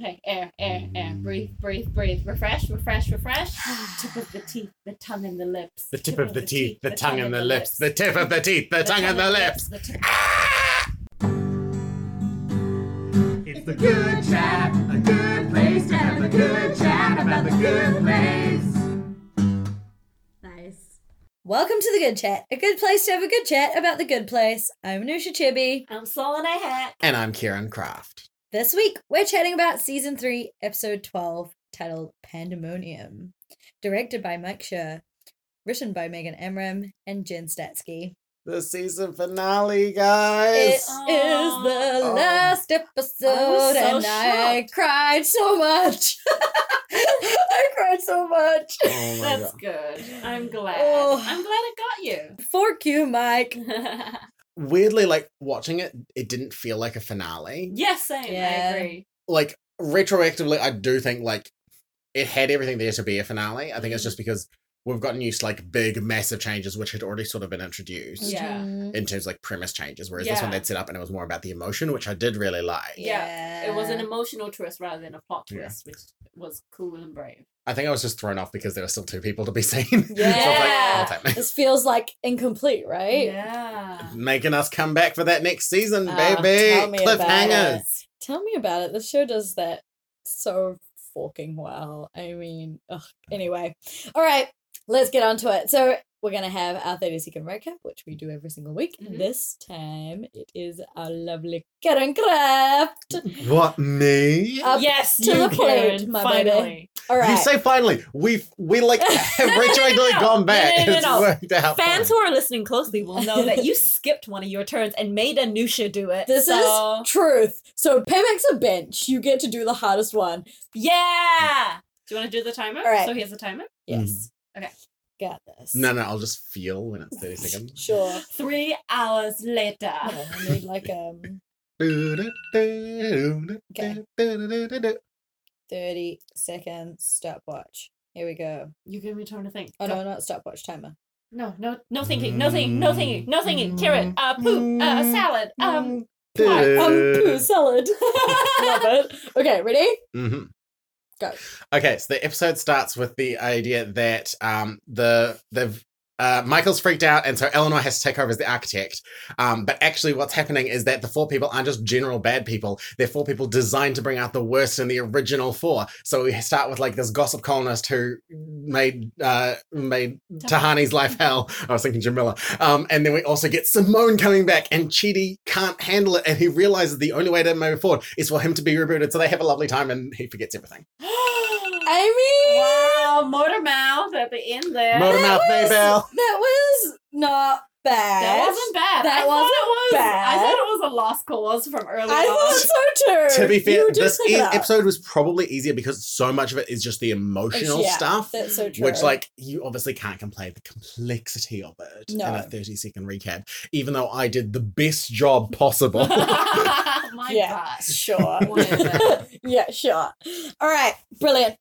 Okay, air, air, air. Mm. Breathe, breathe, breathe. Refresh, refresh, refresh. tip of the teeth, the tongue and the lips. The tip of the teeth, the tongue and the lips. The tip of the teeth, the tongue and the lips. The It's the good chat, a good place to have a good chat about the good place. Nice. Welcome to the Good Chat, a good place to have a good chat about the good place. I'm Anusha Chibi. I'm Solid a hat. And I'm Kieran Kraft. This week, we're chatting about season 3, episode 12, titled Pandemonium. Directed by Mike Schur, written by Megan Amram and Jen Statsky. The season finale, It guys. is the Oh. last episode, so and I cried so much. I cried so much. Oh That's god. good. I'm glad. Oh. I'm glad I got you. Fork you, Mike. Weirdly, like watching it, it didn't feel like a finale. yes, same. Yeah. I agree. Like retroactively, I do think like it had everything there to be a finale. I think it's just because we've gotten used to like big, massive changes, which had already sort of been introduced. Yeah. Mhm. In terms of like premise changes, whereas this one they'd set up and it was more about the emotion, which I did really like. Yeah. It was an emotional twist rather than a plot Yeah. twist, which was cool and brave. I think I was just thrown off because there were still two people to be seen. so I was like, Yeah. what's happening? This feels like incomplete, right? Yeah. Making us come back for that next season, Oh, baby. tell me about Cliffhangers. it. Tell me about it. The show does that so fucking well. I mean, ugh. anyway. All right, let's get on to it. So, we're going to have our 30 second recap, which we do every single week. Mhm. This time, it is our lovely Kieran Kraft. What me? Up yes, to you, the plate, Kieran, my baby. Finally. All right. You say finally. We've we like have No, no, no, retroactively no. gone back. No, no, no, it's no. worked out. Fans fine. who are listening closely will know that you skipped one of your turns and made Anusha do it. this so- is truth. So, Payback's a bench. You get to do the hardest one. Yeah. Do you want to do the timer? All right. So here's the timer. Yes. Okay. Got this. No, no, I'll just feel when it's 30 seconds. Sure. Three hours later. Hold I need like um Okay. 30 seconds stopwatch. Here we go. You give me time to think. Oh Go. no, not stopwatch timer. No, no, no thinking, no thinking, no thinking, no thinking. Carrot, uh, poop, uh, salad, um, Um, poo salad. Love it. Okay, ready? Mhm. Go. Okay, so the episode starts with the idea that um the they've uh, Michael's freaked out, and so Eleanor has to take over as the architect. Um, but actually, what's happening is that the four people aren't just general bad people; they're four people designed to bring out the worst in the original four. So we start with like this gossip columnist who made uh, made Tahani's life hell. I was thinking Jameela. Um, and then we also get Simone coming back, and Chidi can't handle it, and he realizes the only way to move forward is for him to be rebooted. So they have a lovely time, and he forgets everything. I mean, wow, motor mouth at the end there. Motor mouth, that was, Maybell. that was not bad. That wasn't bad. That I wasn't it was, Bad. I thought it was a lost cause from early I thought so too. To be fair, this e- episode was probably easier because so much of it is just the emotional yeah, stuff. That's so true. Which, like, you obviously can't complain the complexity of it in a 30 second recap, even though I did the best job possible. My Yeah. God. sure. Yeah, sure. All right, brilliant.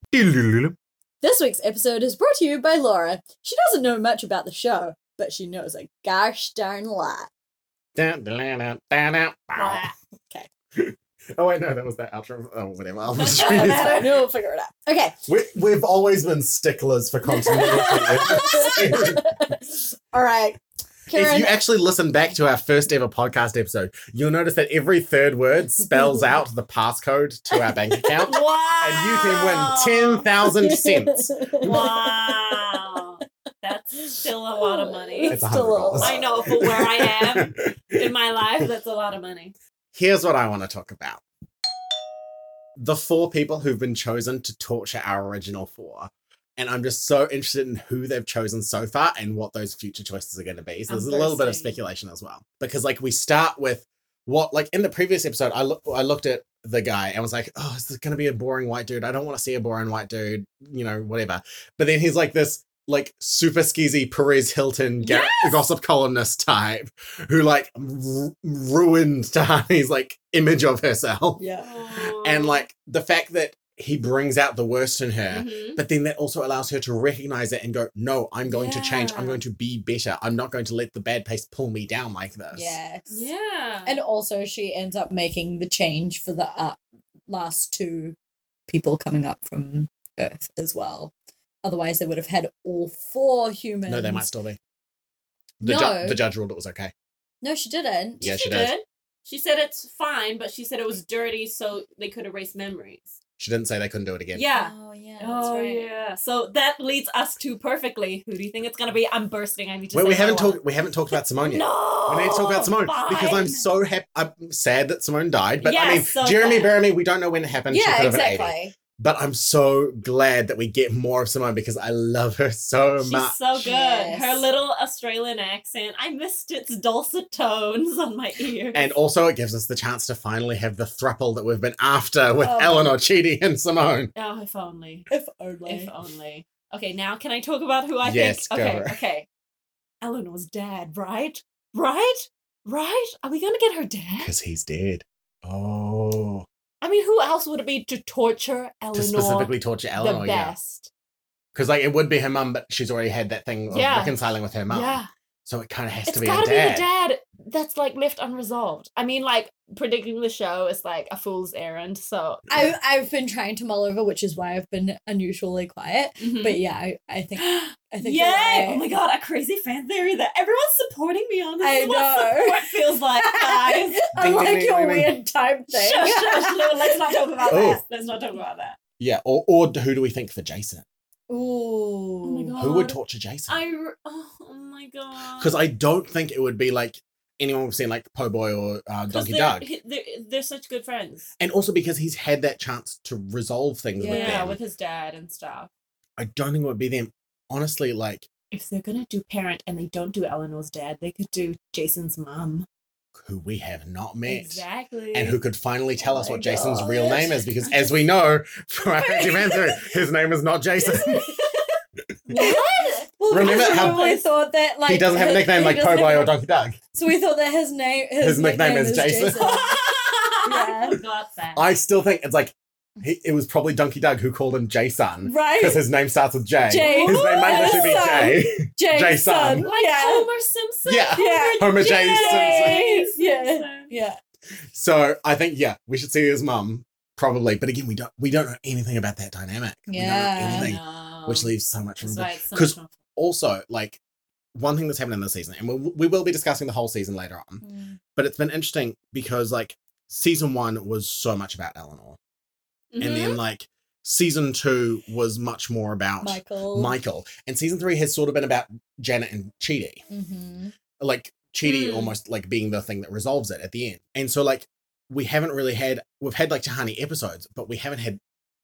This week's episode is brought to you by Laura. She doesn't know much about the show, but she knows a gosh darn lot. Okay. Oh wait, no, that was that outro. Oh, whatever. I'll just read it. We'll figure it out. Okay. we, we've always been sticklers for continuity. All right. if you actually listen back to our first ever podcast episode, you'll notice that every third word spells out the passcode to our bank account. Wow. and you can win 10,000 cents. Wow. That's still a lot of money. It's It's a still a hundred. I know for where I am in my life, that's a lot of money. Here's what I want to talk about the four people who've been chosen to torture our original four. And I'm just so interested in who they've chosen so far and what those future choices are going to be. So I'm there's a little bit of speculation as well. Because, like, we start with what, like, in the previous episode, I, look, I looked at the guy and was like, oh, is this going to be a boring white dude? I don't want to see a boring white dude, you know, whatever. But then he's like this like super skeezy Perez Hilton ga- gossip columnist type who like r- ruined Tahani's like image of herself. Yeah. And like the fact that he brings out the worst in her, Mhm. but then that also allows her to recognize it and go, no, I'm going to change. I'm going to be better. I'm not going to let the bad pace pull me down like this. Yes. Yeah. And also, she ends up making the change for the uh, last two people coming up from Earth as well. Otherwise, they would have had all four humans. No, they might still be. The, No. ju- the judge ruled it was okay. No, she didn't. Yeah, she, she did. did. She said it's fine, but she said it was dirty, so they could erase memories. She didn't say they couldn't do it again. Yeah. Oh yeah. That's Oh right. yeah. So that leads us to perfectly. Who do you think it's gonna be? I'm bursting. I need to. Wait, say we haven't talked. We haven't talked about Simone yet. No. We need to talk about Simone because I'm so happy. I'm sad that Simone died, but I mean, so Jeremy sad. Bearimy, we don't know when it happened. Yeah, could have been 80. exactly. But I'm so glad that we get more of Simone because I love her so much. She's much. so good. Yes. Her little Australian accent. I missed its dulcet tones on my ear. And also, it gives us the chance to finally have the thruple that we've been after with Oh. Eleanor, Chidi, and Simone. oh, if only. If only. If only. Okay, now can I talk about who I Yes, think? go Okay, for it. okay. Eleanor's dad, right? Right? Right? Are we gonna get her dad? Because he's dead. Oh. I mean, who else would it be to torture Eleanor To specifically torture Eleanor, the best? Because, like, it would be her mum, but she's already had that thing of Yeah. reconciling with her mum. Yeah, So it kind of has it's to be gotta her dad. be the dad that's like left unresolved. I mean, like predicting the show is like a fool's errand. So I, I've been trying to mull over, which is why I've been unusually quiet. Mhm. But yeah, I, I think I think Yay! you're right. Oh my god, a crazy fan theory that everyone's supporting me on. This I is what know. support feels like, guys. I Ding, ding, like ding, your ding, ding. weird time thing. shush, shush, no, let's not talk about Oh. that. Let's not talk about that. Yeah, or, or who do we think for Jason? Ooh. Oh my God. Who would torture Jason? I r- oh, oh my god. Because I don't think it would be like anyone we've seen, like Pillboi or uh, Donkey they're, Doug. he- They're, they're such good friends. And also because he's had that chance to resolve things with Yeah, them. with his dad and stuff. I don't think it would be them. Honestly, like, If they're gonna do parent and they don't do Eleanor's dad, they could do Jason's mom. who we have not met. Exactly. And who could finally tell Oh us what Jason's real name is? Because as we know from our Man his name is not Jason. what? Well, Remember because how- we thought that like he doesn't have a nickname like doesn't Po Boy or Donkey Doug. So we thought that his name his, His nickname is Jason. I forgot that. I still think it's like he, it was probably Donkey Doug who called him Jason Right. because his name starts with J. J. His name might literally be Jason. J. Jason. Jason. like yeah. Homer Simpson. Yeah. Yeah. Homer J. J. Simpson. Yeah. Yeah. So I think yeah, we should see his mum probably. But again, we don't we don't know anything about that dynamic. We don't know Yeah. anything, No. which leaves so much room. Because for- why it's so 'cause- much more- Also, like one thing that's happened in this season, and we, we will be discussing the whole season later on. Mm. But it's been interesting because like season one was so much about Eleanor, and Mhm. then like season two was much more about Michael. Michael, and season three has sort of been about Janet and Chidi. Mm-hmm. like Chidi Mm. almost like being the thing that resolves it at the end. And so like we haven't really had we've had like Tahani episodes, but we haven't had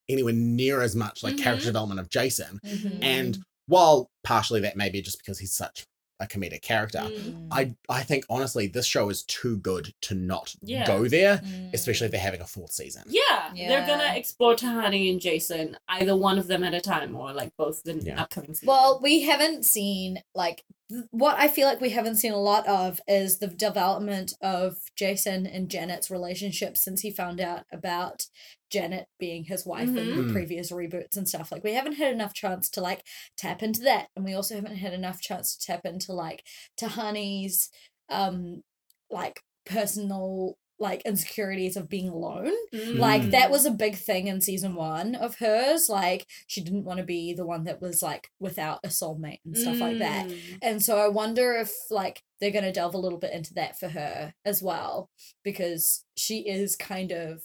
anywhere near as much like character Mhm. development of Jason. Mm-hmm. And while partially that may be just because he's such a comedic character, Mm. I I think honestly this show is too good to not Yeah. go there, Mm. especially if they're having a fourth season. Yeah, they're gonna explore Tahani and Jason, either one of them at a time, or like both the Yeah. upcoming seasons. Well, we haven't seen like th- what I feel like we haven't seen a lot of is the development of Jason and Janet's relationship since he found out about Janet being his wife in Mhm. the previous reboots and stuff. Like we haven't had enough chance to like tap into that, and we also haven't had enough chance to tap into like Tahani's um like personal like insecurities of being alone Mm. like that was a big thing in season one of hers like she didn't want to be the one that was like without a soulmate and stuff like that Mm. and so i wonder if like they're going to delve a little bit into that for her as well because she is kind of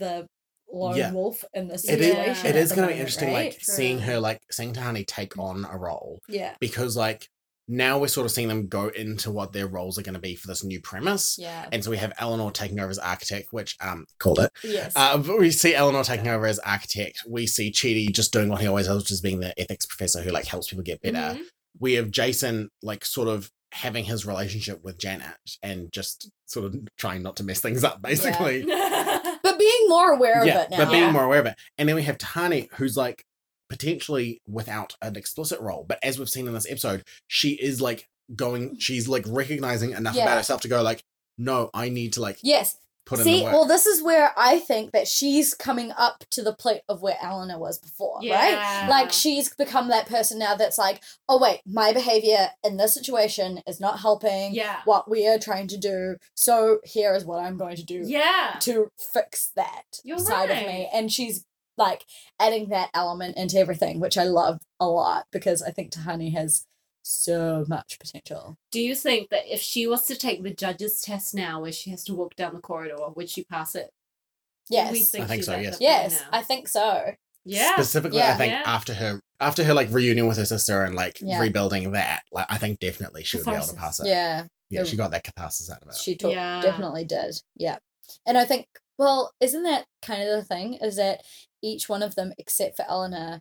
the lone Yeah. wolf in this It situation is Yeah. it at is the gonna be interesting right? like seeing her like seeing Tahani take on a role yeah because like now we're sort of seeing them go into what their roles are going to be for this new premise. yeah And so we have Eleanor taking over as architect, which um called it. yes. Uh, but we see Eleanor taking over as architect. We see Chidi just doing what he always does, which is being the ethics professor who like helps people get better. Mhm. We have Jason like sort of having his relationship with Janet and just sort of trying not to mess things up, basically. but being more aware Yeah, of it now but being Yeah. more aware of it. And then we have Tani, who's like potentially without an explicit role, but as we've seen in this episode, she is like going, she's like recognizing enough Yeah. about herself to go like, no, I need to like yes put in See, the work. well, this is where I think that she's coming up to the plate of where Eleanor was before, right? Like she's become that person now that's like, oh wait, my behavior in this situation is not helping Yeah. what we are trying to do. So here is what I'm going to do Yeah. to fix that You're side of me. And she's like adding that element into everything, which I love a lot because I think Tahani has so much potential. Do you think that if she was to take the judge's test now, where she has to walk down the corridor, would she pass it? Do we Yes. think I think so, yes. Yes. I think so. yeah. Specifically, I think Yeah. after her after her like reunion with her sister and like Yeah. rebuilding that, like I think definitely she would be able to pass it. Yeah, Yeah, The- she got that catharsis out of it. she took, Yeah. definitely did. Yeah. And I think, well, isn't that kind of the thing? Is that each one of them, except for Eleanor,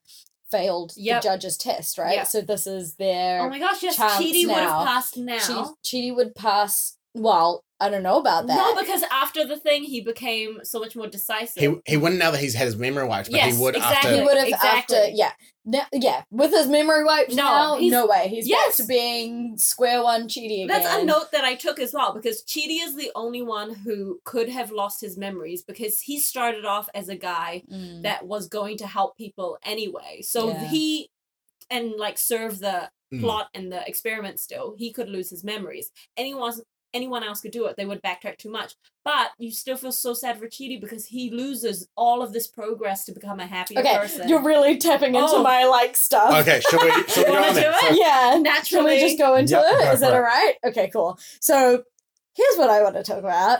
failed Yep. the judge's test, right? Yep. So this is their. Oh my gosh, yes, Chidi would have passed now. She, Chidi would pass. Well, I don't know about that. No, because after the thing, he became so much more decisive. He he wouldn't now that he's had his memory wiped, but Yes, he would exactly. after. he would have Exactly. after yeah no, yeah with his memory wiped No, now no way he's Yes. back to being square one Chidi again That's a note that I took as well because Chidi is the only one who could have lost his memories because he started off as a guy Mm. that was going to help people anyway. So Yeah. he and like serve the Mm. plot and the experiment still, he could lose his memories. Anyone anyone else could do it, they would backtrack too much. But you still feel so sad for Chidi because he loses all of this progress to become a happier okay person. you're really tapping into Oh. my like stuff Okay, should we should we go Wanna on do it? So- yeah can naturally we just go into Yep, it go is that for it. all right okay cool so here's what i want to talk about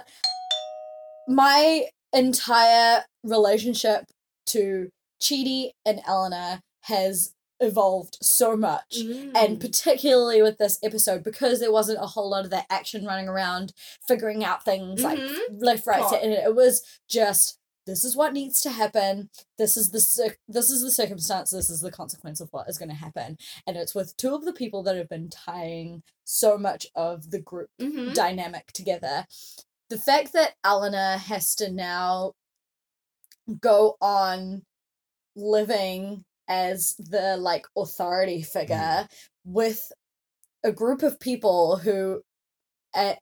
my entire relationship to Chidi and Eleanor has evolved so much and Mm. particularly with this episode because there wasn't a whole lot of that action running around figuring out things like Mhm. left right and it was just this is what needs to happen this is the this is the circumstance this is the consequence of what is going to happen and it's with two of the people that have been tying so much of the group Mhm. dynamic together the fact that Eleanor has to now go on living as the like authority figure with a group of people who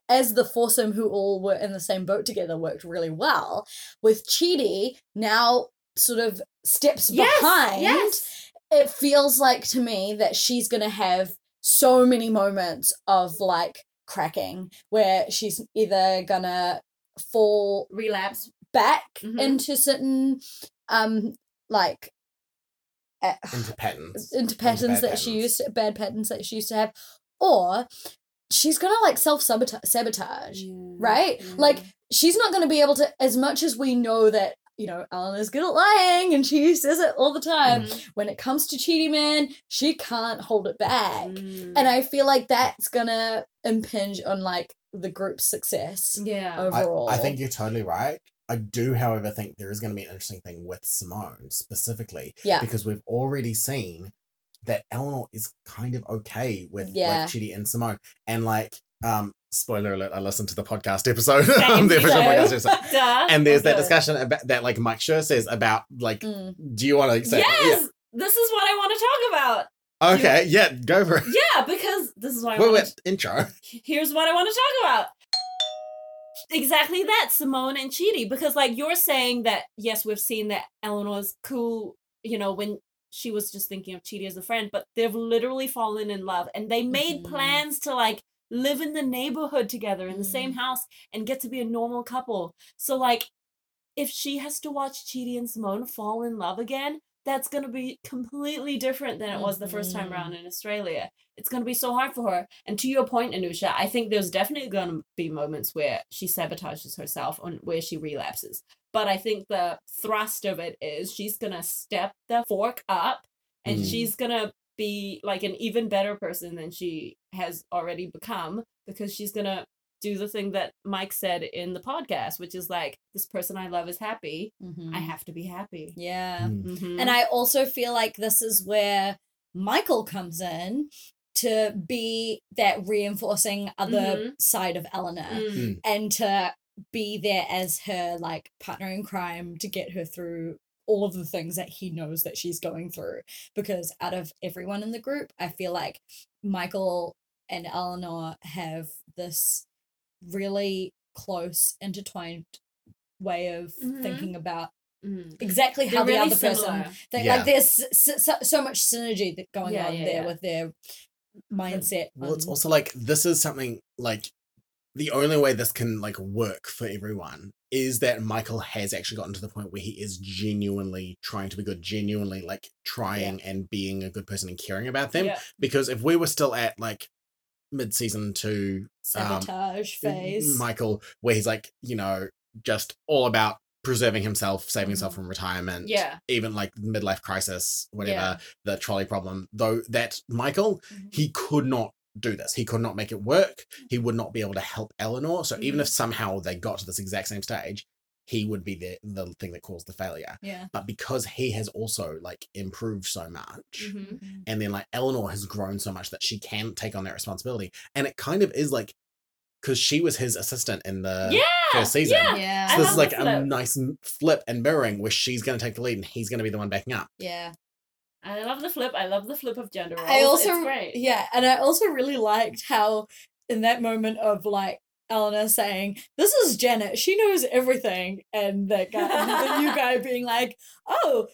as the foursome who all were in the same boat together worked really well with Chidi now sort of steps Yes, behind yes. it feels like to me that she's gonna have so many moments of like cracking where she's either gonna fall relapse. back Mhm. into certain um like uh, Into patterns. into patterns bad that she used to, bad patterns that she used to have or she's gonna like self sabotage right like she's not gonna be able to as much as we know that you know Alan is good at lying and she says it all the time Mhm. when it comes to cheating man she can't hold it back Mm. and i feel like that's gonna impinge on like the group's success yeah. I, overall I think you're totally right. I do, however, think there is going to be an interesting thing with Simone specifically yeah because we've already seen that Eleanor is kind of okay with Yeah. like Chidi and Simone, and like um spoiler alert, I listened to the podcast episode, Same, the official podcast episode, Duh. and there's that discussion about that like Mike Schur says about like, Mm. do you want to say? Yes, this is what I want to talk about. Yeah. Okay, yeah, go for it. Yeah, because this is what I Wait, wait, intro. Here's what I want to talk about. Exactly that, Simone and Chidi. Because like you're saying that yes, we've seen that Eleanor's cool. You know when she was just thinking of Chidi as a friend, but they've literally fallen in love, and they made Mhm. plans to like live in the neighborhood together in the same Mhm. house and get to be a normal couple. So like if she has to watch Chidi and Simone fall in love again, that's going to be completely different than it was the first time around in Australia. It's going to be so hard for her. And to your point, Anusha, I think there's definitely going to be moments where she sabotages herself and where she relapses. But I think the thrust of it is she's going to step the fork up and Mm. she's going to be like an even better person than she has already become because she's going to do the thing that Mike said in the podcast, which is like, this person I love is happy. Mhm. I have to be happy. yeah Mm. Mhm. And I also feel like this is where Michael comes in to be that reinforcing other side of Eleanor Mm. and to be there as her like partner in crime to get her through all of the things that he knows that she's going through. Because out of everyone in the group, I feel like Michael and Eleanor have this really close, intertwined way of Mhm. thinking about Mm. exactly how They're the really other person similar. that Yeah. like there's so, so, so much synergy that going Yeah, on yeah, there yeah. with their mindset. Well, it's also like this is something like the only way this can like work for everyone is that Michael has actually gotten to the point where he is genuinely trying to be good, genuinely like trying and being a good person and caring about them. Yeah. Because if we were still at like mid season two um, Sabotage phase. Michael, where he's like, you know, just all about preserving himself, saving himself from retirement, Yeah. even like midlife crisis, whatever, Yeah. the trolley problem. Though that Michael, Mhm. he could not do this. He could not make it work. He would not be able to help Eleanor. So even Mhm. if somehow they got to this exact same stage, he would be the the thing that caused the failure. Yeah. But because he has also like improved so much, Mhm. and then like Eleanor has grown so much that she can take on that responsibility, and it kind of is like because she was his assistant in the Yeah. first season. Yeah. Yeah. So I this is like a nice flip and mirroring where she's going to take the lead and he's going to be the one backing up. Yeah. I love the flip. I love the flip of gender roles. I also it's great. yeah, and I also really liked how in that moment of like Eleanor saying, "This is Janet. She knows everything," and that guy, the new guy being like, "Oh,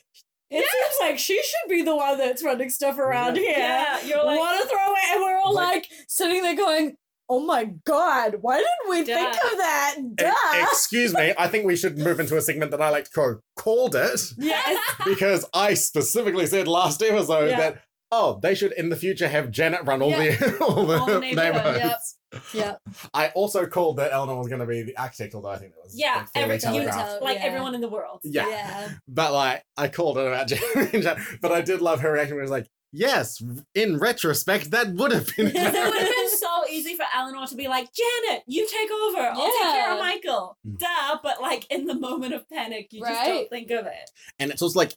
it seems like she should be the one that's running stuff around here." Yeah, you're like, Want to throw it? And we're all Like- like sitting there going, "Oh my god, why didn't we think of that?" E- excuse me, I think we should move into a segment that I like to call called it yes. because I specifically said last episode Yeah. that oh they should in the future have Janet run all the all the, All the neighborhoods, neighborhoods. Yep. I also called that Eleanor was going to be the architect, although I think that was yeah, like, every, you, telegraphed. tell- like yeah. everyone in the world. Yeah. Yeah. But like, I called it about Janet, but I did love her reaction. It was like, "Yes, in retrospect, that would have been." It would have been so easy for Eleanor to be like, Janet, you take over. I'll take care of Michael. Mm. Duh. But like in the moment of panic, you just don't think of it. and it's also like,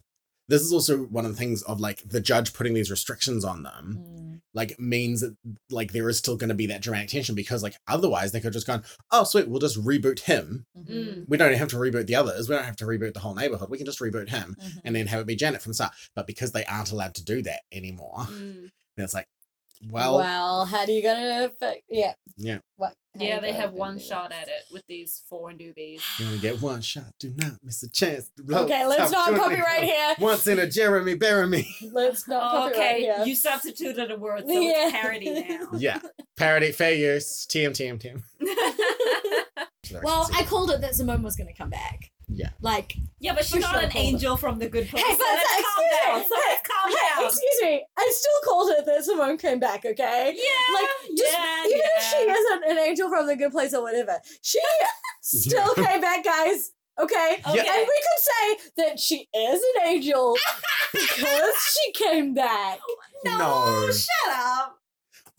this is also one of the things of like the judge putting these restrictions on them. Mm. like means that like there is still going to be that dramatic tension because like otherwise they could just gone oh sweet we'll just reboot him Mhm. Mm. we don't have to reboot the others we don't have to reboot the whole neighborhood we can just reboot him Mhm. and then have it be janet from the start but because they aren't allowed to do that anymore Mm. then it's like well well, how do you gonna fi- yeah Yeah. what Yeah, they have one do shot at it with these four newbies. you only get one shot do not miss a chance blow okay let's top not 20. copyright here once in a jeremy Bearimy. let's not Oh, okay, here you substituted a word, so Yeah. it's parody now. yeah parody fair use tm tm tm well I called it that Simone was gonna come back Yeah. like yeah, but she's not sure an called it. angel from the good place. Hey, so but let's calm excuse down. me. So let's calm hey, down. excuse me I still called it that Simone came back okay Yeah, like just yeah, even if she isn't an angel from the good place or whatever she still came back guys okay Okay. and we could say that she is an angel because she came back No, No. shut up.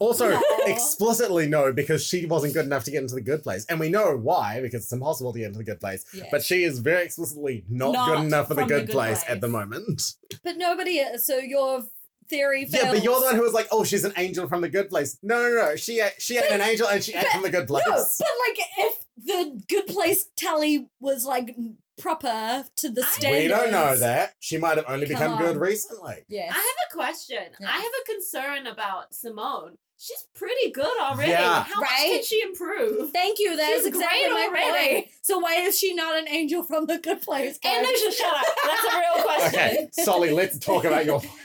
Also, explicitly no, because she wasn't good enough to get into the good place. And we know why, because it's impossible to get into the good place. Yeah. But she is very explicitly not, Not good enough for the from the good, good place, place. at the moment. But nobody is. So your theory fails. Yeah, but you're the one who was like, oh, she's an angel from the good place. No, no, no. She ain't, she ain't an angel and she ain't from the good place. No, but like if the good place tally was like proper to the I- standards. we don't know that. She might have only Come become good recently. Yeah. I have a question. Yeah. I have a concern about Simone. She's pretty good already. Yeah. How much can she improve? Thank you. That is She's exactly great my already. point. So why is she not an angel from the good place? And guys? Nisha, shut up. That's a real question. Okay, Solly, let's talk about your.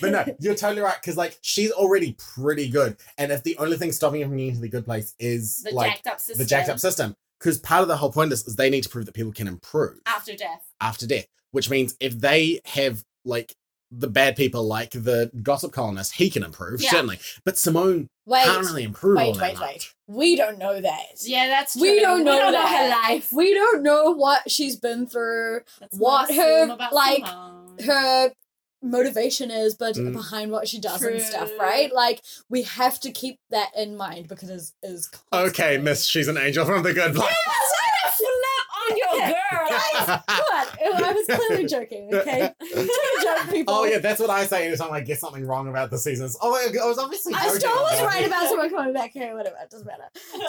but no, you're totally right because like she's already pretty good, and if the only thing stopping her from getting to the good place is the like jacked up system. the jacked up system, because part of the whole point of this is they need to prove that people can improve After death. after death, which means if they have like the bad people like the gossip columnist, he can improve Yeah. certainly, but Simone wait, can't really improve. all wait, that wait, much. wait. We don't know that. Yeah, that's true. We don't know we don't know her life. We don't know what she's been through, Let's What her, like, Simone. her motivation is, but Mm. behind what she does and stuff, right? Like we have to keep that in mind because it's is Okay, Miss, she's an angel from the good place. Slap on your girl. What? Oh, I was clearly joking. Okay, joke, people. Oh yeah, that's what I say anytime I get something wrong about the seasons. Oh, I was obviously. I still was about right it. about someone coming back here. Whatever, it doesn't matter.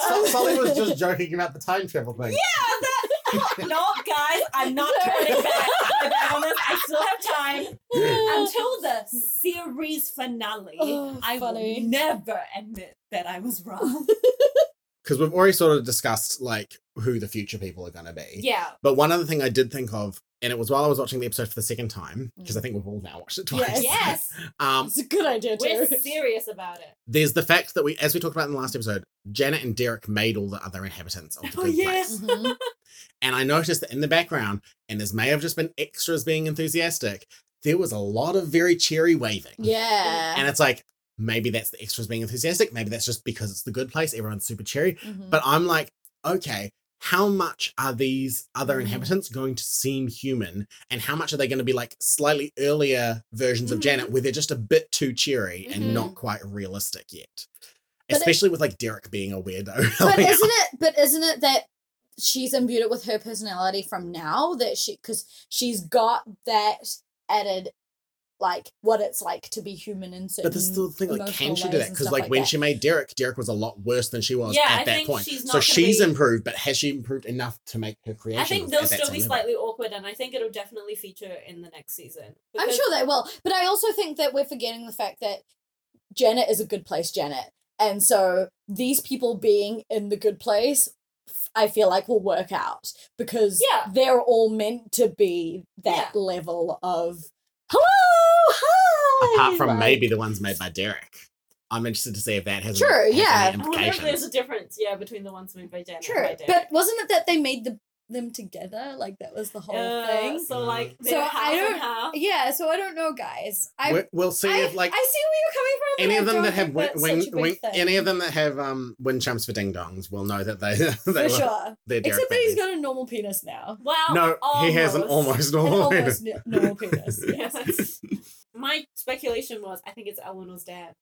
So- um, Sully was just joking about the time travel thing. Yeah, that... no, guys, I'm not turning back. I'm back on this. I still have time until the series finale. Oh, I funny. will never admit that I was wrong. Because we've already sort of discussed like who the future people are going to be. yeah. But one other thing I did think of and it was while I was watching the episode for the second time because I think we've all now watched it twice. Yes. Yes. Um, It's a good idea We're serious about it. there's the fact that we, as we talked about in the last episode, Janet and Derek made all the other inhabitants of the Oh, good yeah. place. Mhm. And I noticed that in the background, and this may have just been extras being enthusiastic, there was a lot of very cheery waving. Yeah. And it's like, maybe that's the extras being enthusiastic. Maybe that's just because it's the good place. Everyone's super cheery. Mhm. But I'm like, okay, how much are these other Mhm. inhabitants going to seem human? And how much are they going to be like slightly earlier versions of Mhm. Janet where they're just a bit too cheery and not quite realistic yet? But it- Especially with like Derek being a weirdo. but isn't it but isn't it that she's imbued it with her personality from now that she because she's got that added like what it's like to be human in certain But this is the thing, like, can she do that? Because stuff like, when that. she made Derek, Derek was a lot worse than she was Yeah, at I that think point. she's so not gonna she's be- improved, but has she improved enough to make her creation? I think they'll still be slightly awkward, and I think it'll definitely feature in the next season. I'm sure they will. But I also think that we're forgetting the fact that Janet is a good place, Janet. And so these people being in the good place, I feel like will work out because Yeah. they're all meant to be that Yeah. level of hello, hi. Apart from like- maybe the ones made by Derek. I'm interested to see if that has, True, has yeah. any I wonder if there's a difference, yeah, between the ones made by Janet True, and by Derek. but wasn't it that they made the them together? Like that was the whole Uh, thing. So like, Mm. So half I don't- half. Yeah, so I don't know, guys. I We- we'll see I, if like I see where you're coming from. any of them that have think wing, that's wing, such a big wing any of them that have um wind chumps for ding dongs will know that they, they for were, sure. they're Derek Except that he's babies. got a normal penis now. Wow. No, he has an almost An normal almost n- normal penis. Yes. Yes. My speculation was, I think it's Eleanor's dad.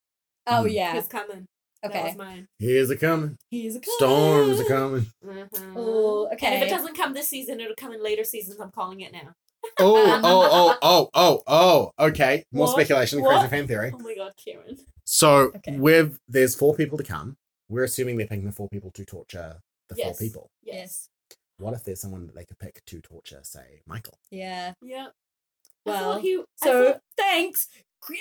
Oh Hmm. yeah. He's coming. That Okay. was mine. Here's a coming. He's a coming. Storms are clown. coming. Mhm. Oh, And if it doesn't come this season, it'll come in later seasons. I'm calling it now. Oh, oh, oh, oh, oh, oh. Okay. More What? speculation, What? crazy fan theory. Oh my god, Kieran. So Okay. with there's four people to come. We're assuming they're picking the four people to torture the Yes. four people. Yes. What if there's someone that they could pick to torture, say, Michael? Yeah. Yeah. I Well, he, So thought- thanks.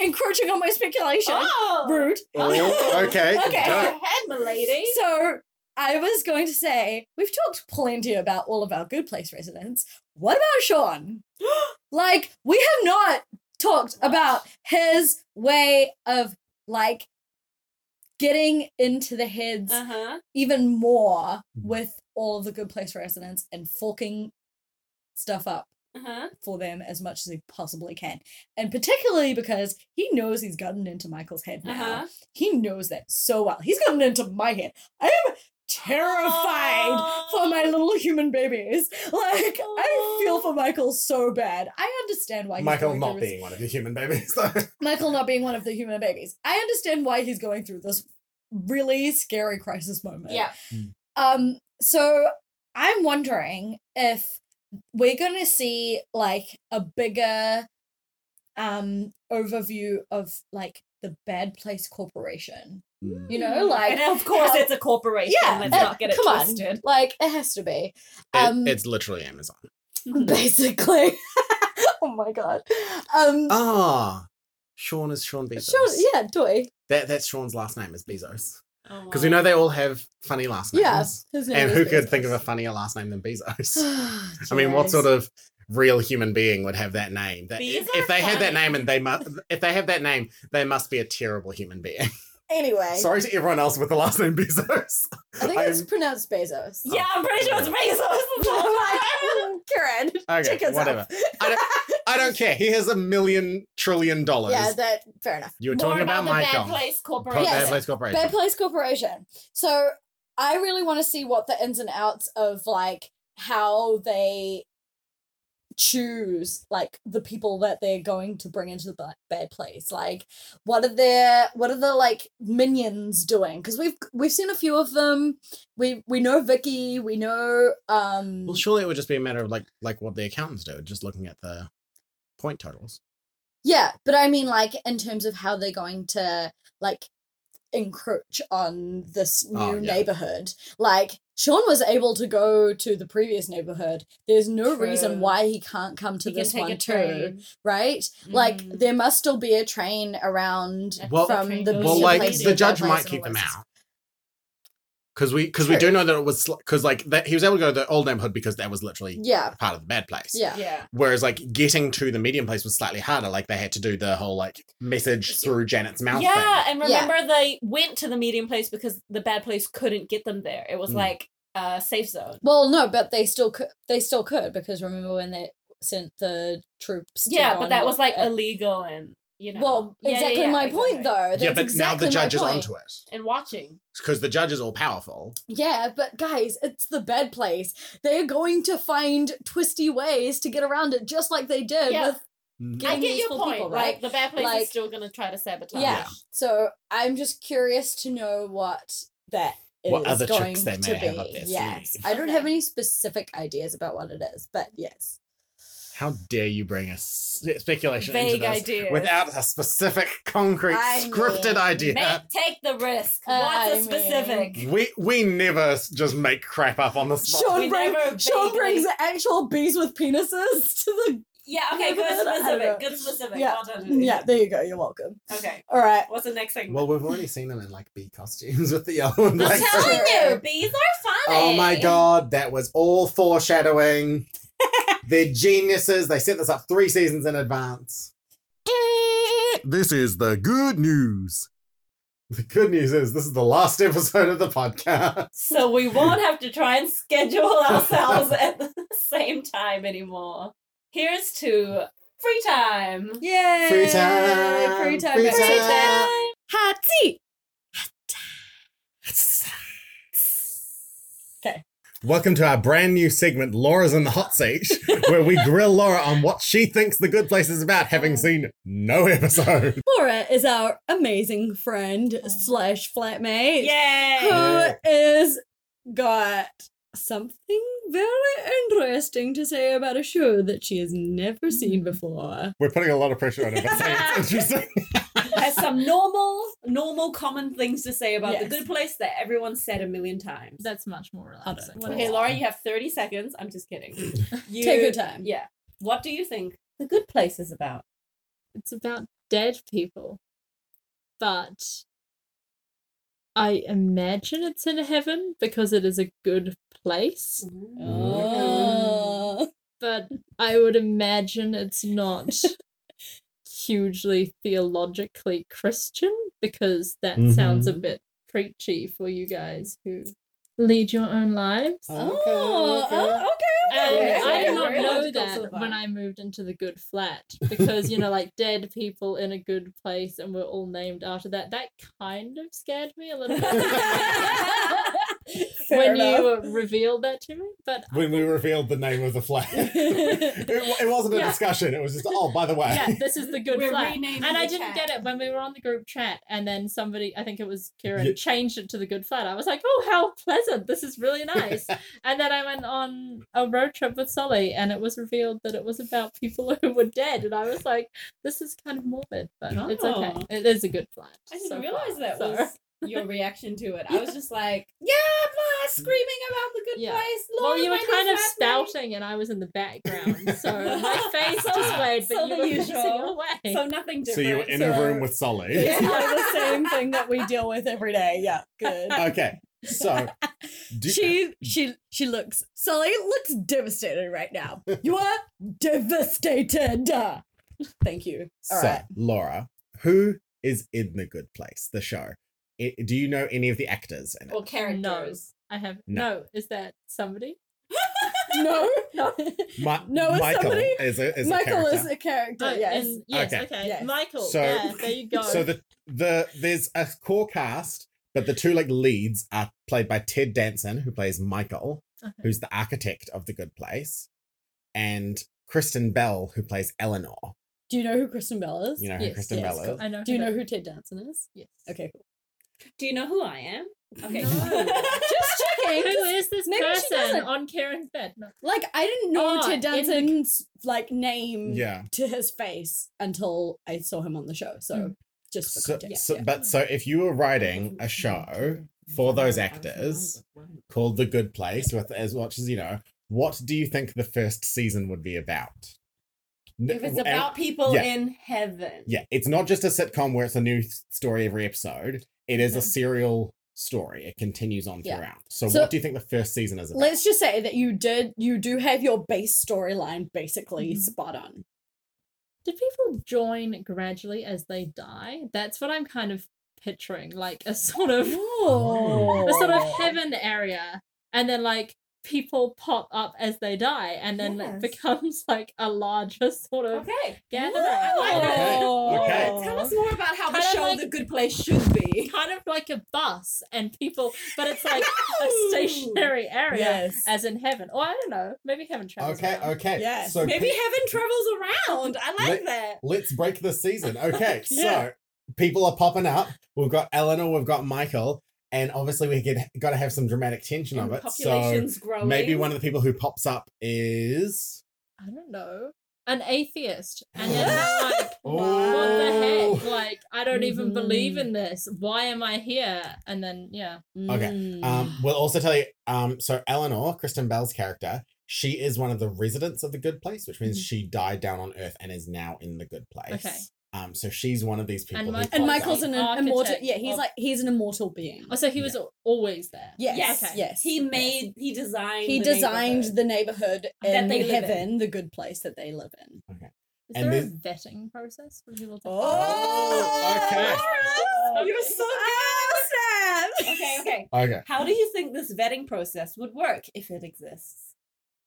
Encroaching on my speculation. oh, Rude. Oh, okay. Okay. Go ahead, milady. So I was going to say we've talked plenty about all of our good place residents. What about Shawn? like we have not talked about his way of like getting into the heads Uh huh. even more with all of the good place residents and forking stuff up Uh huh. for them as much as he possibly can. And particularly because he knows he's gotten into Michael's head now. huh. He knows that so well. He's gotten into my head. I am terrified for my little human babies. Like I feel for Michael so bad. I understand why he's Michael going not through his- being one of the human babies, though. Michael not being one of the human babies. I understand why he's going through this really scary crisis moment. Yeah. Um, so I'm wondering if we're gonna see like a bigger um overview of like the bad place corporation. You know, like and of course how- it's a corporation. yeah, Let's uh, not get it come on, twisted. like it has to be. It- Um, it's literally Amazon. basically. oh my god. Um, Ah, Shawn is Shawn Bezos. sure, yeah, toy. That that's Shawn's last name is Bezos. Oh, Because we know they all have funny last names. Yeah, his name And is who could think of a funnier last name than Bezos? I I mean, what sort of real human being would have that name? That, These if, if they had that name and they must, if they have that name, they must be a terrible human being. Anyway, Sorry to everyone else with the last name Bezos. I think it's I'm- pronounced Bezos. Yeah, I'm pretty sure it's Bezos. Kieran, Okay, check us whatever. Out. I don't, care. He has a million trillion dollars. yeah, that fair enough. you were More talking about, the Bad Place Corporation. Yes. Bad Place Corporation. Bad Place Corporation. So I really want to see what the ins and outs of like how they choose like the people that they're going to bring into the bad place like what are their what are the like minions doing because we've we've seen a few of them we we know vicky we know um Well, surely it would just be a matter of like like what the accountants do, just looking at the point totals. Yeah, but I mean, like, in terms of how they're going to, like, encroach on this new Oh, yeah. neighborhood. Like, Shawn was able to go to the previous neighborhood. There's no reason why he can't come to He this one too, train. right? Like, Mm. there must still be a train around Well- from the goes Well, like Place Bad to the judge might keep all them out because we because we do know that it was because like that he was able to go to the old neighborhood because that was literally Yeah. part of the bad place. Yeah. Yeah. Whereas like getting to the medium place was slightly harder. Like they had to do the whole like message through Janet's mouth. Yeah, thing. and remember they went to the medium place because the bad place couldn't get them there. It was Mm. like a safe zone. Well, no, but they still could. They still could because remember when they sent the troops? Yeah, go but that was like at- illegal and you know. Well, Yeah, yeah, exactly yeah, my point though. That's yeah, but exactly now the judge is point. onto it And watching. because the judge is all powerful. Yeah, but guys, it's the bad place. They're going to find twisty ways to get around it, just like they did Yeah. with Mm. I get these your point. people, Like right? the bad place Like- is still gonna try to sabotage. Yeah. So I'm just curious to know what that What other going tricks they to may have be. up their yes, sleeve. I don't Okay. have any specific ideas about what it is, but yes. How dare you bring a speculation Vague into this ideas. without a specific, concrete, I scripted mean, idea? Make, take the risk. Uh, What's I a specific? we we never just make crap up on the spot. Shawn, We bring, Shawn brings actual bees with penises to the. Yeah, okay, good specific. Good specific. Yeah. Well done. Yeah, there you go. You're welcome. Okay. All right. What's the next thing? Well, we've already seen them in like bee costumes with the yellow and black. I'm telling you, bees are funny. Oh my god, that was all foreshadowing. They're geniuses. They set this up three seasons in advance. This is the good news. The good news is this is the last episode of the podcast. So we won't have to try and schedule ourselves at the same time anymore. Here's to free time. Yay! Free time. Free time. Free baby. time. Hot seat. Welcome to our brand new segment, Laura's in the Hot Seat, where we grill Laura on what she thinks the good place is about, having seen no episode. Laura is our amazing friend slash flatmate Yay! who is got something very interesting to say about a show that she has never seen mm. before. We're putting a lot of pressure on her, but it's interesting. Has some normal, normal, common things to say about Yes. the good place that everyone said a million times. That's much more relaxing. Okay, Laura, you have 30 seconds. I'm just kidding. You, Take your time. Yeah. What do you think the good place is about? It's about dead people. But I imagine it's in heaven because it is a good place. Mm-hmm. Oh. But I would imagine it's not hugely theologically Christian because that sounds a Mhm. bit preachy for you guys who lead your own lives. Oh, oh, okay, And Okay, I okay, did not know that when I moved into the good flat because you know, like dead people in a good place, and we're all named after that. That kind of scared me a little bit when you uh, revealed that to me. But when we revealed the name of the flag. it, it wasn't a Yeah. discussion. It was just, oh, by the way. yeah, this is the good We're flat. And I didn't chat. get it when we were on the group chat, and then somebody, I think it was Kieran, Yeah. changed it to the good flat. I was like, oh, how pleasant! This is really nice. and then I went on a road trip with Solly, and it was revealed that it was about people who were dead, and I was like, this is kind of morbid, but it's okay. Oh. It is a good flat. I didn't so realize far, that so- was your reaction to it. I was just like, yeah, blah, screaming about the good Yeah. place. Well, you were kind of flatmate." spouting, and I was in the background, so my face So- displayed, but so you the were usual. facing away. So nothing So different. you were in So- a room with Solly. It's not the same thing that we deal with every day. Yeah, good. Okay, so do, She she she looks Sully looks devastated right now. You are devastated. Thank you. All so right. Laura, who is in the Good Place, the show? I do you know any of the actors in it? or characters. I have No. no. Is that somebody? No, no. Ma- No, it's Michael somebody- is a, is Michael character. is a character. Oh, yes. and- yes. Okay. Okay. Yes. Michael. So- yeah. There you go. So the the there's a core cast, but the two like leads are played by Ted Danson, who plays Michael, Okay. who's the architect of the Good Place, and Kristen Bell, who plays Eleanor. Do you know who Kristen Bell is? You know who Yes, Kristen yes, Bell cool. I know. Do you know who Ted Danson is? Yes. Okay, cool. Do you know who I am? Okay. No. Just checking. Who is this maybe she person doesn't. on Kieran's bed? No. like I didn't know Oh, Ted in the- Danson's like name Yeah. to his face until I saw him on the show. So Mm. just for So, context. so yeah. but so if you were writing a show for those actors called The Good Place, with as much as you know, what do you think the first season would be about? N- If it's and- about people yeah. in heaven. Yeah, it's not just a sitcom where it's a new story every episode. It is a serial story. It continues on Yeah. throughout. So, So- what do you think the first season is about? Let's just say that you did you do have your base storyline basically Mhm. spot on. Did people join gradually as they die? That's what I'm kind of picturing, like a sort of Oh. a sort of heaven area, and then like people pop up as they die, and then Yes. it becomes like a larger sort of Okay. gathering. I like that. Okay. Oh. Tell us more about how the Kinda show like- The Good Place should be. Kind of like a bus, and people, but it's like a stationary area, Yes. as in heaven. Or I don't know, maybe heaven travels. okay, around. okay. Yes. So Maybe pe- heaven travels around. I like Let- that. let's break the season. Okay, Yeah. so people are popping up. We've got Eleanor, we've got Michael, and obviously we get got to have some dramatic tension And of it. So population's growing. maybe one of the people who pops up is. I don't know, an atheist, and then they're like. Oh. what the heck? Like, I don't even believe Mhm. in this. Why am I here? And then, yeah. Okay, Mm. Um, we'll also tell you. Um, so Eleanor, Kristen Bell's character, she is one of the residents of the Good Place, which means Mhm. she died down on Earth and is now in the Good Place. Okay. Um, so she's one of these people. And who Michael- and Michael's up. an immortal. Yeah, he's of- like he's an immortal being. Oh, so he was al- always there. Yes, Yes. yes, yes. He made, he designed. he the designed neighborhood. the neighborhood That in they live in. heaven, the good place that they live in. Okay. Is And there this- a vetting process for people to Oh, okay. You're so Oh, good. Okay, okay. Okay. How do you think this vetting process would work if it exists?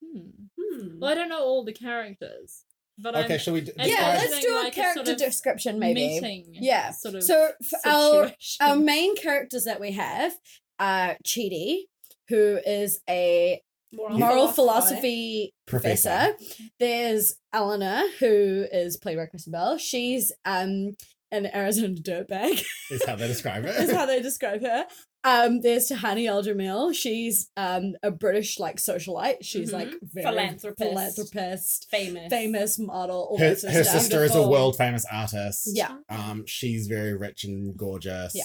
Hmm. Hmm. Well, I don't know all the characters, but Okay, I'm shall we? d- Yeah, let's do a like a character sort of description, maybe. meeting. Yeah. Sort of. So our our main characters that we have are Chidi, who is a Moral, moral philosophy. philosophy professor. There's Eleanor, who is played by Kristen Bell. She's um an Arizona dirtbag, is how they describe is how they describe her. Um, there's Tahani Al-Jamil. She's um a British like socialite. She's Mhm. like very Philanthropist. philanthropist, Famous. famous model. All Her, her of stuff. sister is a world famous artist. Yeah. Um, she's very rich and gorgeous. Yeah.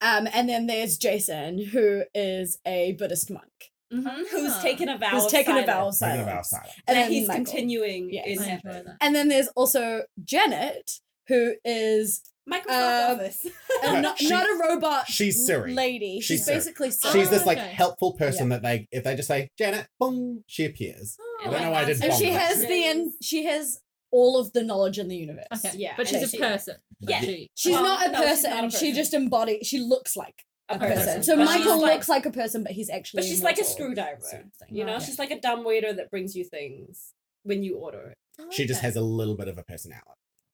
Um, and then there's Jason, who is a Buddhist monk. Mhm, Who's Ah. taken a vow Who's of taken a vow of silence. Taking a vow of silence. And that then he's Michael. continuing Yes. in heaven. And then there's also Janet, who is Michael's Um, office. a, not, she- not a robot she's Siri. lady. She's, She's Siri. basically Siri. She's this like okay. helpful person that they, if they just say Janet, boom, she appears. Oh, I don't know why I did and she that. has the in, she has all of the knowledge in the universe. Okay. Yeah, But and she's she- a person. Yeah. She- She's Well, not a no, she's person. not a She just embodies. She looks like a A person. person. So But Michael like- looks like a person, but he's actually. But she's like a screwdriver. sort of. You know, Right. she's like a dumb waiter that brings you things when you order it. She just Okay. has a little bit of a personality.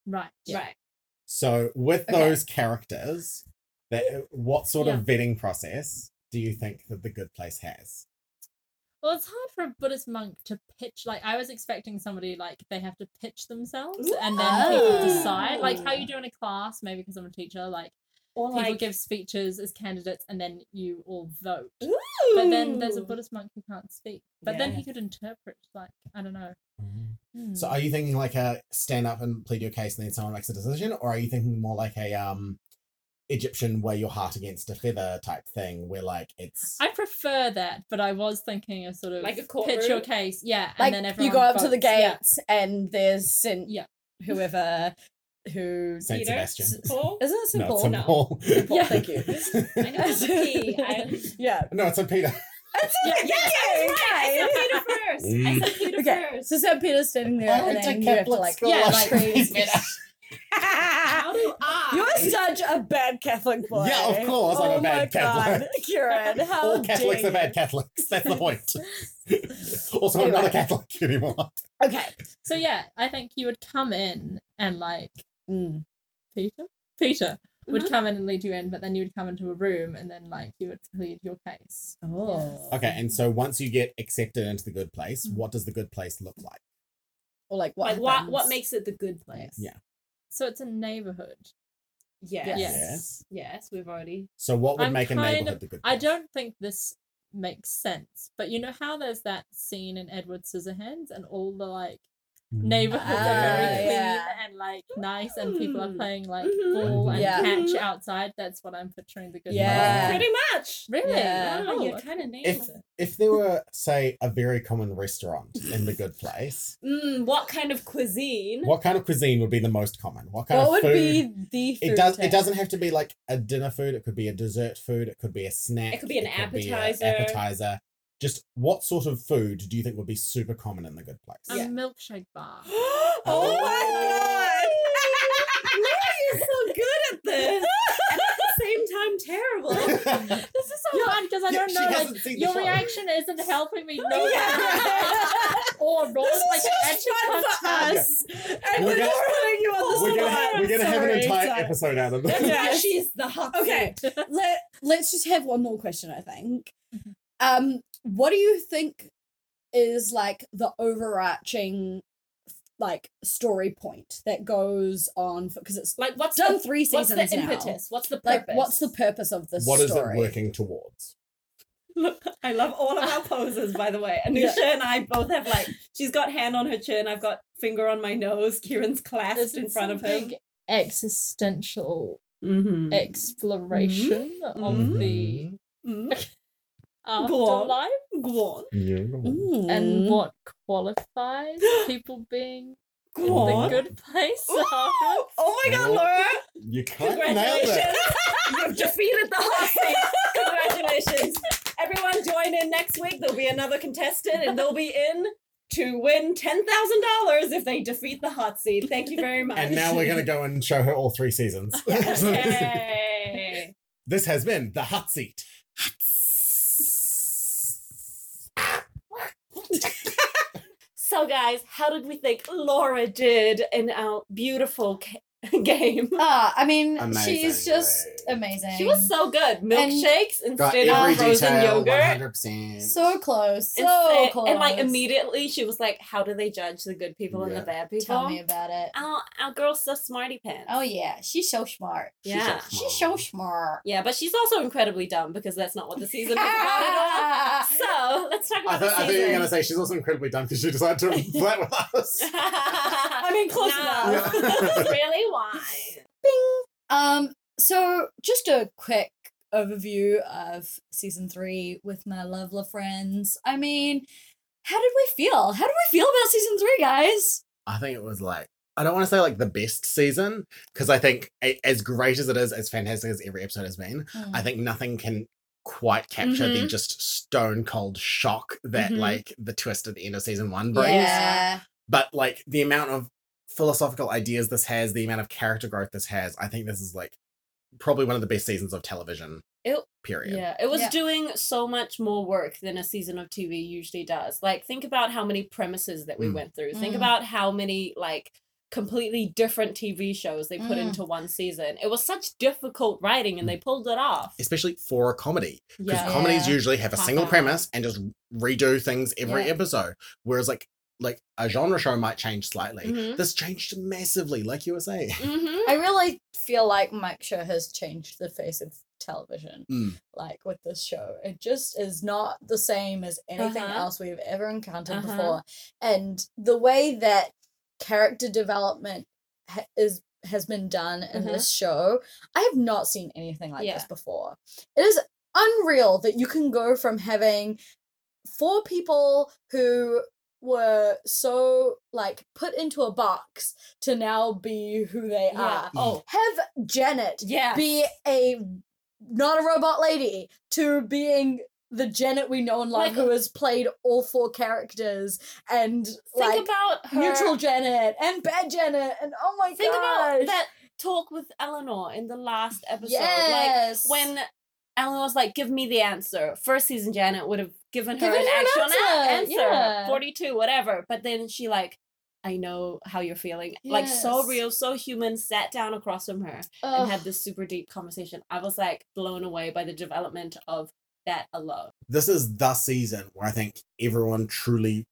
Right. Right. So with Okay. those characters, that uh, what sort Yeah. of vetting process do you think that the Good Place has? Well, it's hard for a Buddhist monk to pitch. Like, I was expecting somebody like they have to pitch themselves, and then people decide. Like how you do in a class, maybe because I'm a teacher. Like Or people like give speeches as candidates, and then you all vote. But then there's a Buddhist monk who can't speak. But then he could interpret. Like I don't know. Mm-hmm. So are you thinking like a stand up and plead your case and then someone makes a decision, or are you thinking more like a um Egyptian weigh your heart against a feather type thing where like it's I prefer that, but I was thinking of sort of Like a court pitch your case, yeah, Like and then everyone you go up to the votes, yeah. gates, and there's Saint Yeah. whoever who Saint Peter? Sebastian. Paul? isn't it Saint No, Paul? it's Saint No. Paul. Saint Paul, Yeah. Thank you. I know it's a P. I- yeah. no, it's a Peter. That's Yeah, it. Yeah, yeah, I said. Peter first. I Mm. said Peter Okay, first. so Saint Peter's standing there, and then you have to like yeah, like- How do I? You're such a bad Catholic boy. Yeah, of course I'm a oh bad my Catholic. God. Kieran, how All Catholics dare are bad Catholics. That's the point. also, I'm not a Catholic anymore. Okay. So yeah, I think you would come in and like Mm. Peter, Peter would Mhm. come in and lead you in, but then you would come into a room and then like you would plead your case. Oh. Okay, and so once you get accepted into the good place, Mm. what does the good place look like? Or like what? like what? What makes it the good place? Yeah. So it's a neighborhood. Yes. Yes. Yes. We've already. So what would I'm make a neighborhood of- the good I don't think this makes sense, but you know how there's that scene in Edward Scissorhands and all the like neighborhoods are very Ah, clean yeah. and like nice and people are Mm. playing like ball and Yeah. catch outside, that's what I'm picturing the good Yeah. Pretty much. Really? Yeah. Oh, you okay. kind of nailed If it. if there were, say, a very common restaurant in the Good Place, Mm, what kind of cuisine? what kind of cuisine would be the most common? What kind What of would food? be the food it does. tag? It doesn't have to be like a dinner food. It could be a dessert food. It could be a snack. It could be an a appetizer. appetizer. Just what sort of food do you think would be super common in the Good Place? A Yeah. milkshake bar. oh my god! Laura, you're so good at this. and at the same time, terrible. This is so fun because I Yeah, don't she know. Like hasn't seen the your show. reaction isn't helping me know Yeah. or wrong. This Like is just actually fun for touch us. And We're we're, gonna- putting you on the we're gonna spot. we're gonna have an Sorry, entire sorry. episode out of this. That's why Yes. she's the hot Okay, seat. let let's just have one more question. I think. Mhm. Um, what do you think is like the overarching like story point that goes on because it's Like, what's done the, three what's seasons the now. impetus? What's the Like, purpose? what's the purpose of this What is story? it working towards? Look, I love all of our poses, by the way. Anusha and I both have like, she's got hand on her chin, I've got finger on my nose, Kieran's clasped Is in front of him. something Existential Mm-hmm. exploration of the Mm-hmm. Afterlife Go on. Mm. and what qualifies people being in Go the good place. Afterwards. oh my god, Laura! You kind of nailed Congratulations! it. You've defeated the hot seat. Congratulations. Everyone join in next week. There'll be another contestant and they'll be in to win $10,000 if they defeat the hot seat. Thank you very much. And now we're gonna go and show her all three seasons. Yay. this has been the hot seat. So, guys, how did we think Laura did in our beautiful game? Ah, I mean, Amazing, she's just right. amazing. She was so good. Milkshakes Got instead of frozen detail, yogurt. 100%. so close, so Instead- close. and like immediately she was like, "How do they judge the good people and the bad people?" Tell me about it. Our, our girl's so smarty pants. Oh yeah, she's so smart. She's yeah. so She's so smart. Yeah, but she's also incredibly dumb because that's not what the season is about at all. So let's talk I about thought, I the thought you were gonna say she's also incredibly dumb because she decided to flirt with us. I mean, close no, enough. That's really why. Um, so just a quick overview of season three with my lovely friends. I mean, how did we feel? How did we feel about season three, guys? I think it was like I don't want to say like the best season because I think a- as great as it is, as fantastic as every episode has been, Hmm. I think nothing can quite capture the Mhm. just stone cold shock that Mhm. like the twist at the end of season one brings. yeah. But like the amount of philosophical ideas this has, the amount of character growth this has, I think this is like probably one of the best seasons of television. It- period. Yeah, it was Yeah. doing so much more work than a season of TV usually does. Like, think about how many premises that we Mm. went through. Think Mm. about how many like completely different TV shows they put Mm. into one season. It was such difficult writing, and they pulled it off. Especially for a comedy. Because Yeah. comedies Yeah. usually have a single Uh-huh. premise and just redo things every Yeah. episode. Whereas like like a genre show might change slightly. Mhm. This changed massively, like you were saying. Mm-hmm. I really feel like Mike Schur has changed the face of television. Mm. Like with this show, it just is not the same as anything Uh-huh. else we've ever encountered Uh-huh. before. And the way that character development ha- is has been done in Uh-huh. this show, I have not seen anything like Yeah. this before. It is unreal that you can go from having four people who were so like put into a box to now be who they Yeah. are. Oh, Have Janet yeah. be a not a robot lady to being the Janet we know and love Like- who has played all four characters and Think like about her. neutral Janet and bad Janet and oh my Think god about that talk with Eleanor in the last episode. Like yes when Eleanor was like, "Give me the answer." First season, Janet would have given her Given an her an actual answer, answer, yeah. forty-two, whatever. But then she like, I know how you're feeling, like so real, so human. Sat down across from her Ugh. and had this super deep conversation. I was like blown away by the development of that alone. This is the season where I think everyone truly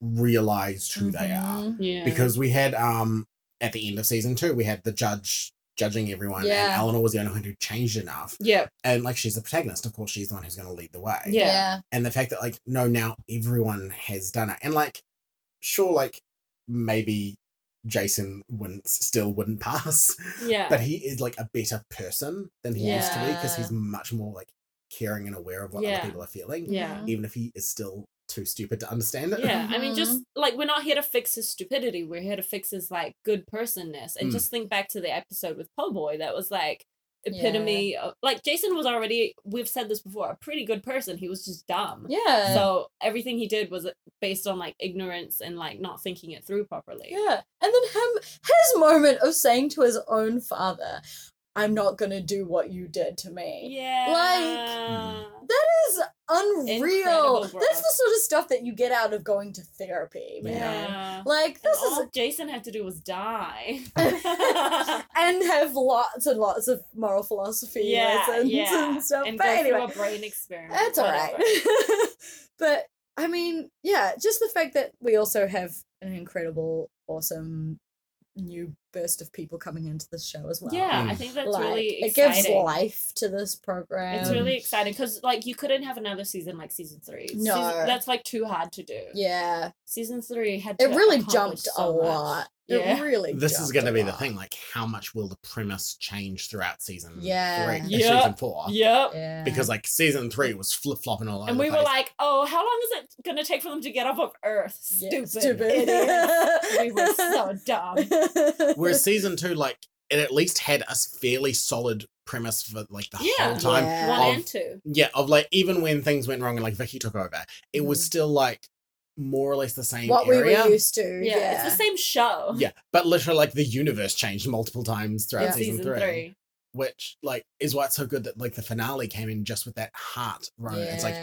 realized who they are. Mhm. Yeah, Because we had um at the end of season two, we had the judge judging everyone and Eleanor was the only one who changed enough. yeah, And like she's the protagonist, of course she's the one who's gonna lead the way. Yeah. yeah and the fact that like no now everyone has done it and like sure like maybe Jason wouldn't still wouldn't pass. Yeah. But he is like a better person than he used to be because he's much more like caring and aware of what Yeah. other people are feeling. yeah. Mm-hmm. Even if he is still too stupid to understand it. Yeah, I mean, just Mm-hmm. like we're not here to fix his stupidity. We're here to fix his like good personness. And Mm. just think back to the episode with Pillboi. That was like epitome of like Jason was already. We've said this before. A pretty good person. He was just dumb. Yeah. So everything he did was uh, based on like ignorance and like not thinking it through properly. Yeah. And then him his moment of saying to his own father, I'm not gonna do what you did to me. Yeah. Like, that is unreal. That's the sort of stuff that you get out of going to therapy, man. yeah. Like And this is all Jason had to do was die. and have lots and lots of moral philosophy yeah, lessons yeah. and stuff. And but go anyway, through a brain experiment. that's all right. but I mean, yeah, just the fact that we also have an incredible, awesome new burst of people coming into this show as well. Yeah, I Mm. think that's Like, really it gives life to this program. It's really exciting because like you couldn't have another season like season three. No. Season- that's like too hard to do. yeah. Season three had It really jumped so a much. lot. Yeah. It really. This is going to a be the thing. Like, how much will the premise change throughout season Yeah. three, Yeah. season four? Yep. Yeah. Because like season three was flip flopping all over. And the we were like, oh, how long is it gonna take for them to get off of Earth? Yeah, Stupid. stupid. idiots. we were so dumb. Whereas season two, like, it at least had a fairly solid premise for like the Yeah. whole time. Yeah. One Of- and two. Yeah, of like even when things went wrong and like Vicky took over, it was Mhm. still like more or less the same what we area. were used to. Yeah, Yeah, it's the same show. yeah, but literally like the universe changed multiple times throughout Yeah. season, Season three, three. which like is why it's so good that like the finale came in just with that heart run. It's like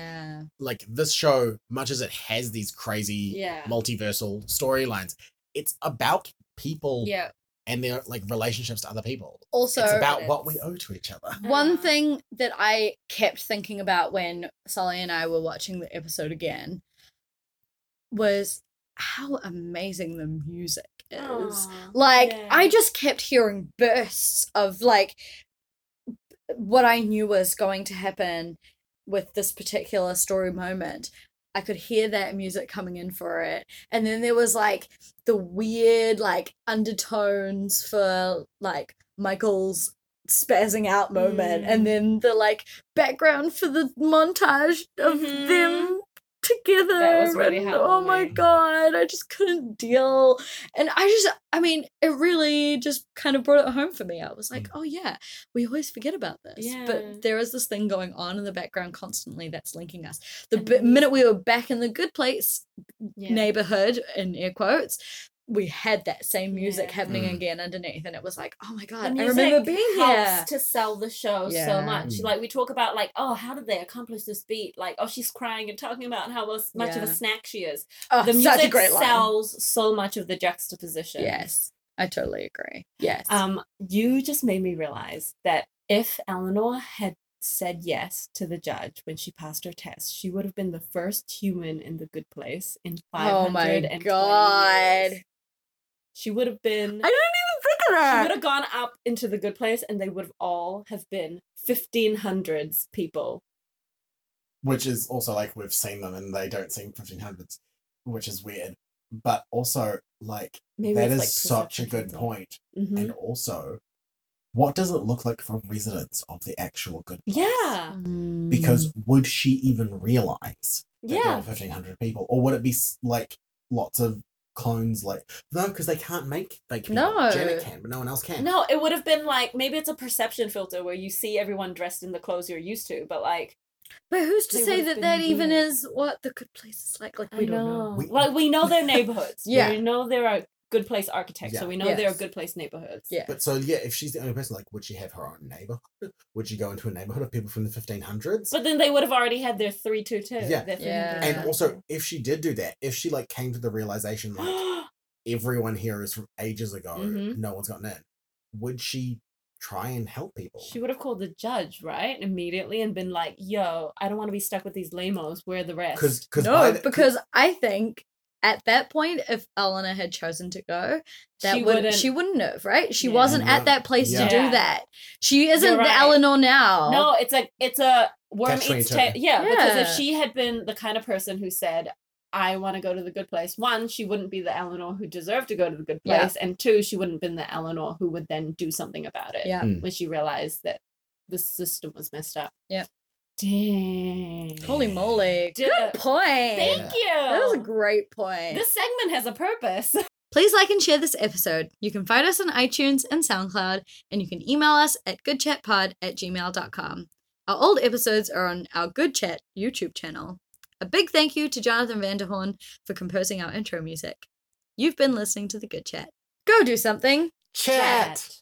like this show, much as it has these crazy Yeah. multiversal storylines, it's about people Yeah. And their like relationships to other people. Also, it's about what we owe to each other. One thing that I kept thinking about when Sully and I were watching the episode again was how amazing the music is. Aw, Like, yeah. I just kept hearing bursts of like what I knew was going to happen with this particular story moment. I could hear that music coming in for it. And then there was like the weird like undertones for like Michael's spazzing out moment Mm. and then the like background for the montage of Mhm. them together That was really and, oh my god i just couldn't deal. And i just i mean it really just kind of brought it home for me. I was like mm. oh yeah we always forget about this. Yeah. but there is this thing going on in the background constantly that's linking us. The then minute we were back in the good place Yeah. neighborhood in air quotes we had that same music Yeah. happening Mm. again underneath and it was like oh my The god i remember being helps here to sell the show Yeah. so much. Mm. Like we talk about, like, oh, how did they accomplish this beat? Like, oh, she's crying and talking about how mus- much of a snack she is. oh, The such music a great line. sells so much of the juxtaposition. yes i totally agree yes Um, you just made me realize that if Eleanor had said yes to the judge when she passed her test, she would have been the first human in the good place in Oh my God. years. She would have been I didn't even think of that. she would have gone up into the good place and they would have all have been 1500s people. which is also like we've seen them and they don't seem 1500s which is weird but also like Maybe that it's is like such a good thing. point Mhm. and also what does it look like for residents of the actual good place? Yeah. because would she even realize that there Yeah. were 1500 people or would it be like lots of clones like no because they can't make fake people No. janet can but no one else can No, it would have been like maybe it's a perception filter where you see everyone dressed in the clothes you're used to, but like But who's to say would've that been that even is what the good place is like? Like we know. don't know. We- Like we know their neighborhoods. Yeah. We know there are good place architects, so we know they're Yes. good place neighborhoods. Yeah. but so yeah if she's the only person like would she have her own neighborhood would she go into a neighborhood of people from the 1500s But then they would have already had their three two two. Yeah. Yeah. and also if she did do that if she like came to the realization like everyone here is from ages ago Mhm. no one's gotten in would she try and help people she would have called the judge, right? Immediately and been like, yo, I don't want to be stuck with these lamos. Where are the rest? because because No, because I think at that point, if Eleanor had chosen to go, that She would wouldn't- she wouldn't have, right? She Yeah. wasn't No. at that place Yeah. to do that. She isn't You're the. Eleanor now. No, it's a it's a worm Catch eats tail. Yeah, because if she had been the kind of person who said, I want to go to the good place. One, she wouldn't be the Eleanor who deserved to go to the good Yeah. place, and two, she wouldn't have been the Eleanor who would then do something about it Yeah. Mm. when she realized that the system was messed up. Yep. Dang. Holy moly. Good Duh. point. Thank you. That was a great point. This segment has a purpose. Please like and share this episode. You can find us on iTunes and SoundCloud, and you can email us at goodchatpod at gmail.com. Our old episodes are on our Good Chat YouTube channel. A big thank you to Jonathan Vanderhorn for composing our intro music. You've been listening to The Good Chat. Go do something. Chat.